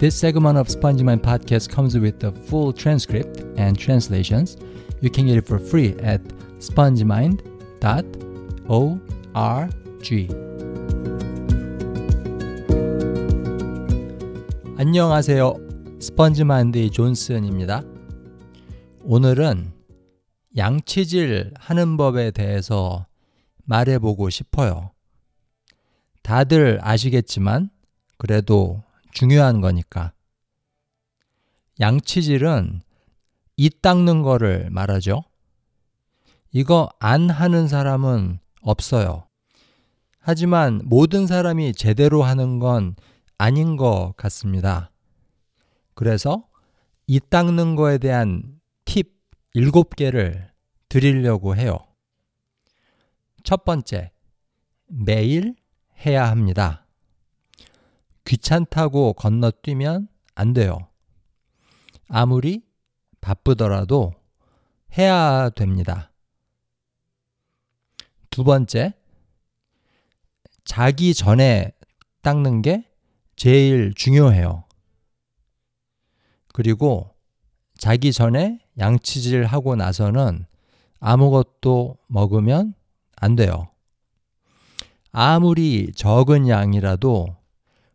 This segment of Spongy Mind podcast comes with the full transcript and translations. You can get it for free at spongemind.org. 안녕하세요. 스펀지마인드의 존슨입니다. 오늘은 양치질 하는 법에 대해서 말해보고 싶어요. 다들 아시겠지만 그래도 중요한 거니까. 양치질은 이 닦는 거를 말하죠. 이거 안 하는 사람은 없어요. 하지만 모든 사람이 제대로 하는 건 아닌 것 같습니다. 그래서 이 닦는 거에 대한 팁 7개를 드리려고 해요. 첫 번째, 매일 해야 합니다. 귀찮다고 건너뛰면 안 돼요. 아무리 바쁘더라도 해야 됩니다. 두 번째, 자기 전에 닦는 게 제일 중요해요. 그리고 자기 전에 양치질 하고 나서는 아무것도 먹으면 안 돼요. 아무리 적은 양이라도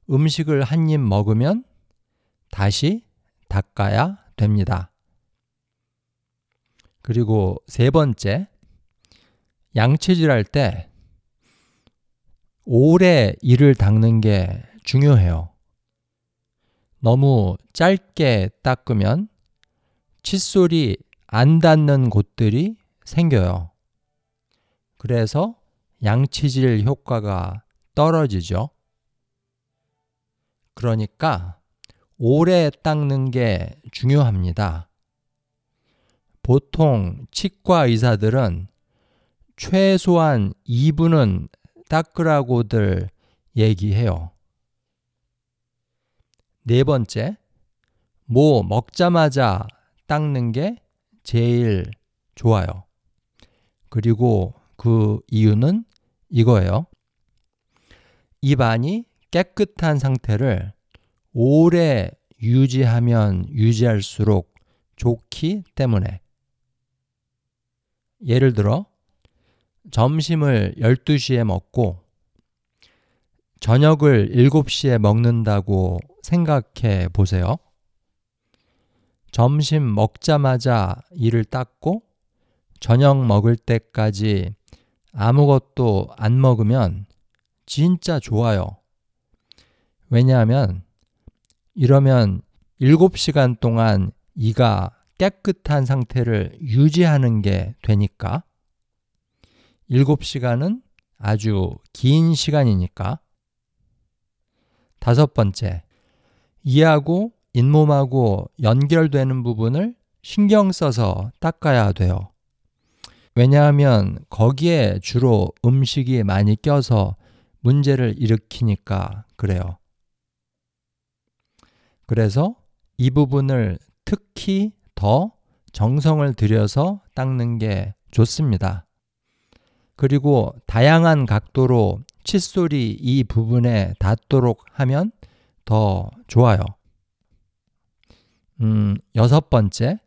음식을 한 입 먹으면 다시 닦아야 됩니다. 그리고 세 번째, 양치질 할 때 오래 이를 닦는 게 중요해요. 너무 짧게 닦으면 칫솔이 안 닿는 곳들이 생겨요. 그래서 양치질 효과가 떨어지죠. 그러니까 오래 닦는 게 중요합니다. 보통 치과 의사들은 최소한 2분은 닦으라고들 얘기해요. 네 번째, 뭐 먹자마자 닦는 게 제일 좋아요. 그리고 그 이유는 이거예요. 입안이 깨끗한 상태를 오래 유지하면 유지할수록 좋기 때문에. 예를 들어, 점심을 12시에 먹고 저녁을 7시에 먹는다고 생각해 보세요. 점심 먹자마자 이를 닦고 저녁 먹을 때까지 아무것도 안 먹으면 진짜 좋아요. 왜냐하면 이러면 7시간 동안 이가 깨끗한 상태를 유지하는 게 되니까 7시간은 아주 긴 시간이니까 다섯 번째, 이하고 잇몸하고 연결되는 부분을 신경 써서 닦아야 돼요. 왜냐하면 거기에 주로 음식이 많이 껴서 문제를 일으키니까 그래요. 그래서 이 부분을 특히 더 정성을 들여서 닦는 게 좋습니다. 그리고 다양한 각도로 칫솔이 이 부분에 닿도록 하면 더 좋아요. 음, 여섯 번째,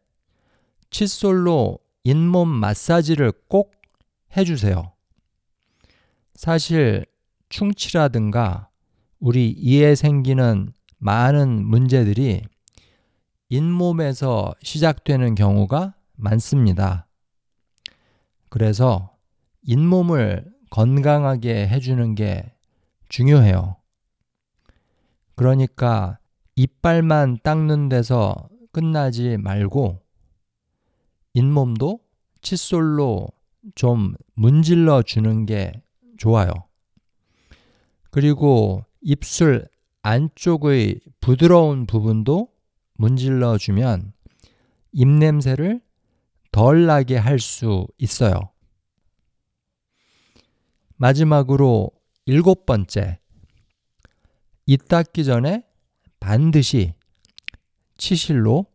칫솔로 잇몸 마사지를 꼭 해주세요. 사실 충치라든가 우리 이에 생기는 많은 문제들이 잇몸에서 시작되는 경우가 많습니다. 그래서 잇몸을 건강하게 해주는 게 중요해요. 그러니까 이빨만 닦는 데서 끝나지 말고 잇몸도 칫솔로 좀 문질러 주는 게 좋아요. 그리고 입술 안쪽의 부드러운 부분도 문질러 주면 입냄새를 덜 나게 할 수 있어요. 마지막으로 일곱 번째. 이 닦기 전에 반드시 치실로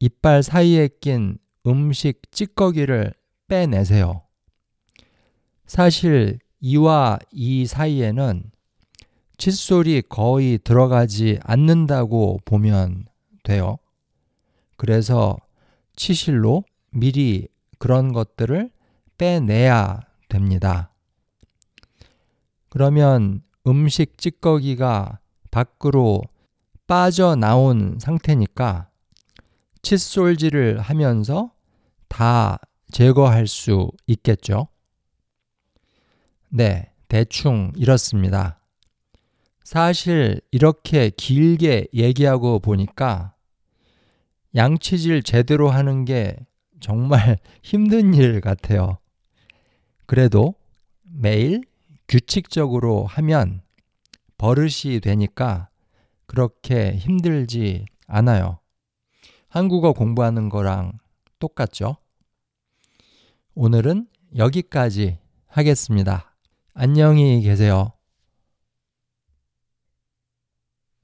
이빨 사이에 낀 음식 찌꺼기를 빼내세요. 사실 이와 이 사이에는 칫솔이 거의 들어가지 않는다고 보면 돼요. 그래서 치실로 미리 그런 것들을 빼내야 됩니다. 그러면 음식 찌꺼기가 밖으로 빠져나온 상태니까 칫솔질을 하면서 다 제거할 수 있겠죠. 네, 대충 이렇습니다. 사실 이렇게 길게 얘기하고 보니까 양치질 제대로 하는 게 정말 힘든 일 같아요. 그래도 매일 규칙적으로 하면 버릇이 되니까 그렇게 힘들지 않아요. 한국어 공부하는 거랑 똑같죠? 오늘은 여기까지 하겠습니다. 안녕히 계세요.